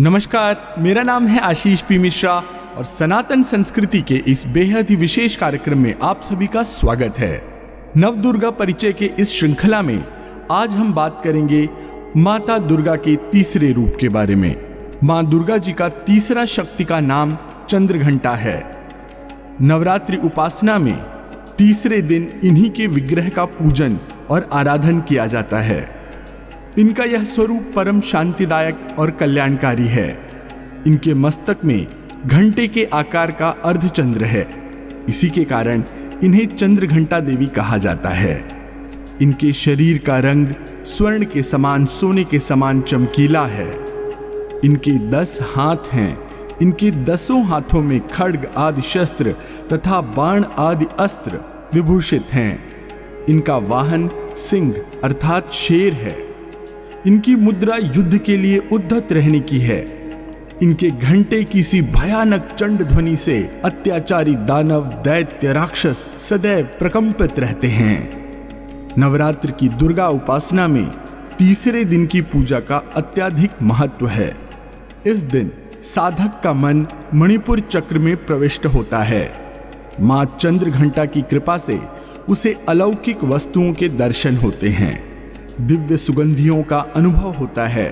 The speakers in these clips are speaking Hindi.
नमस्कार, मेरा नाम है आशीष पी मिश्रा और सनातन संस्कृति के इस बेहद ही विशेष कार्यक्रम में आप सभी का स्वागत है। नव दुर्गा परिचय के इस श्रृंखला में आज हम बात करेंगे माता दुर्गा के तीसरे रूप के बारे में। माँ दुर्गा जी का तीसरा शक्ति का नाम चंद्रघंटा है। नवरात्रि उपासना में तीसरे दिन इन्हीं के विग्रह का पूजन और आराधन किया जाता है। इनका यह स्वरूप परम शांतिदायक और कल्याणकारी है। इनके मस्तक में घंटे के आकार का अर्धचंद्र है। इसी के कारण इन्हें चंद्र घंटा देवी कहा जाता है। इनके शरीर का रंग स्वर्ण के समान, सोने के समान चमकीला है। इनके दस हाथ हैं। इनके दसों हाथों में खड्ग आदि शस्त्र तथा बाण आदि अस्त्र विभूषित हैं। इनका वाहन सिंह अर्थात शेर है। इनकी मुद्रा युद्ध के लिए उद्धत रहने की है। इनके घंटे की सी भयानक चंड ध्वनि से अत्याचारी दानव, दैत्य, राक्षस सदैव प्रकंपित रहते हैं। नवरात्र की दुर्गा उपासना में तीसरे दिन की पूजा का अत्याधिक महत्व है। इस दिन साधक का मन मणिपुर चक्र में प्रविष्ट होता है। माँ चंद्र घंटा की कृपा से उसे अलौकिक वस्तुओं के दर्शन होते हैं। दिव्य सुगंधियों का अनुभव होता है,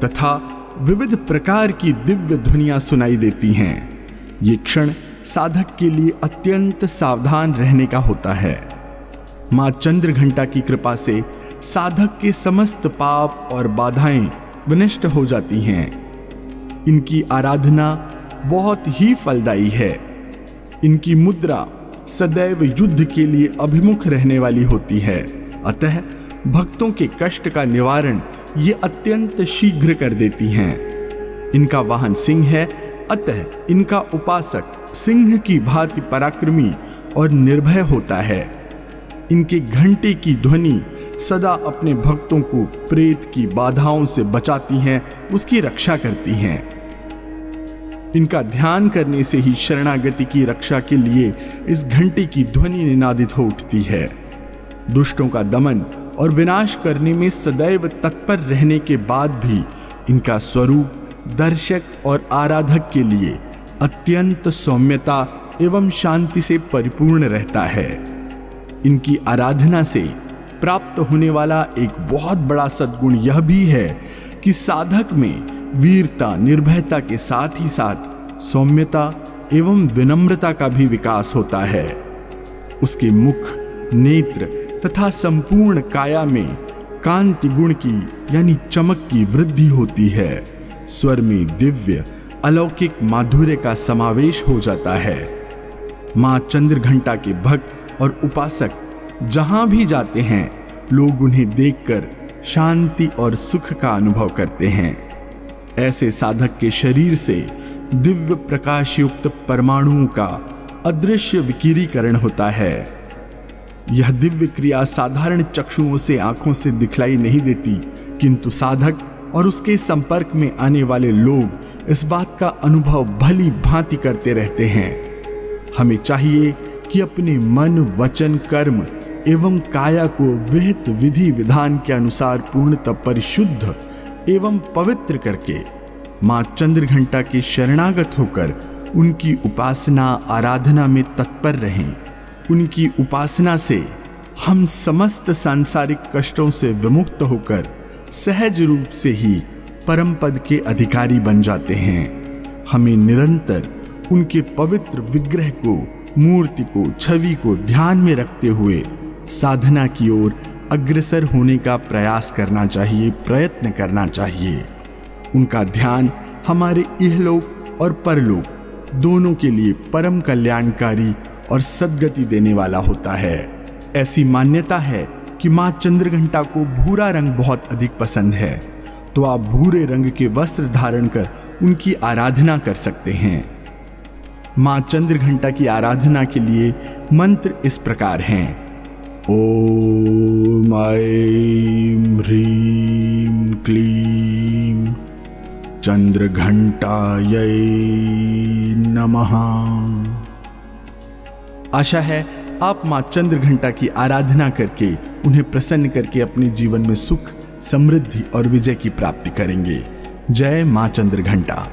तथा विविध प्रकार की दिव्य ध्वनियाँ सुनाई देती हैं। ये क्षण साधक के लिए अत्यंत सावधान रहने का होता है। माँ चंद्र घंटा की कृपा से साधक के समस्त पाप और बाधाएँ विनष्ट हो जाती हैं। इनकी आराधना बहुत ही फलदायी है। इनकी मुद्रा सदैव युद्ध के लिए अभिमुख रहने वाली होती है। अतः भक्तों के कष्ट का निवारण ये अत्यंत शीघ्र कर देती हैं। इनका वाहन सिंह है, अतः इनका उपासक सिंह की भांति पराक्रमी और निर्भय होता है। इनके घंटे की ध्वनि सदा अपने भक्तों को प्रेत की बाधाओं से बचाती हैं, उसकी रक्षा करती हैं। इनका ध्यान करने से ही शरणागति की रक्षा के लिए इस घंटे की ध्वनि निनादित हो उठती है। दुष्टों का दमन और विनाश करने में सदैव तत्पर रहने के बाद भी इनका स्वरूप दर्शक और आराधक के लिए अत्यंत सौम्यता एवं शांति से परिपूर्ण रहता है। इनकी आराधना से प्राप्त होने वाला एक बहुत बड़ा सद्गुण यह भी है कि साधक में वीरता, निर्भयता के साथ ही साथ सौम्यता एवं विनम्रता का भी विकास होता है। उसके मुख, नेत्र तथा संपूर्ण काया में कांति गुण की, यानी चमक की वृद्धि होती है। स्वर में दिव्य, अलौकिक माधुर्य का समावेश हो जाता है। माँ चंद्र घंटा के भक्त और उपासक जहाँ भी जाते हैं, लोग उन्हें देखकर शांति और सुख का अनुभव करते हैं। ऐसे साधक के शरीर से दिव्य प्रकाशयुक्त परमाणुओं का अदृश्य विकिरीकरण होता है। यह दिव्य क्रिया साधारण चक्षुओं से आँखों से दिखलाई नहीं देती, किंतु साधक और उसके संपर्क में आने वाले लोग इस बात का अनुभव भली भांति करते रहते हैं। हमें चाहिए कि अपने मन, वचन, कर्म एवं काया को विहित विधि विधान के अनुसार पूर्णतः परिशुद्ध एवं पवित्र करके माँ चंद्र घंटा के शरणागत होकर उनकी उपासना, आराधना में तत्पर रहें। उनकी उपासना से हम समस्त सांसारिक कष्टों से विमुक्त होकर सहज रूप से ही परम पद के अधिकारी बन जाते हैं। हमें निरंतर उनके पवित्र विग्रह को, मूर्ति को, छवि को ध्यान में रखते हुए साधना की ओर अग्रसर होने का प्रयास करना चाहिए, प्रयत्न करना चाहिए। उनका ध्यान हमारे इहलोक और परलोक, दोनों के लिए परम कल्याणकारी और सदगति देने वाला होता है। ऐसी मान्यता है कि माँ चंद्रघंटा को भूरा रंग बहुत अधिक पसंद है। तो आप भूरे रंग के वस्त्र धारण कर उनकी आराधना कर सकते हैं। माँ चंद्रघंटा की आराधना के लिए मंत्र इस प्रकार हैं। ओम ऐं ह्रीं क्लीं चंद्रघंटायै नमः। आशा है आप माँ चंद्र घंटा की आराधना करके, उन्हें प्रसन्न करके अपने जीवन में सुख, समृद्धि और विजय की प्राप्ति करेंगे। जय माँ चंद्र घंटा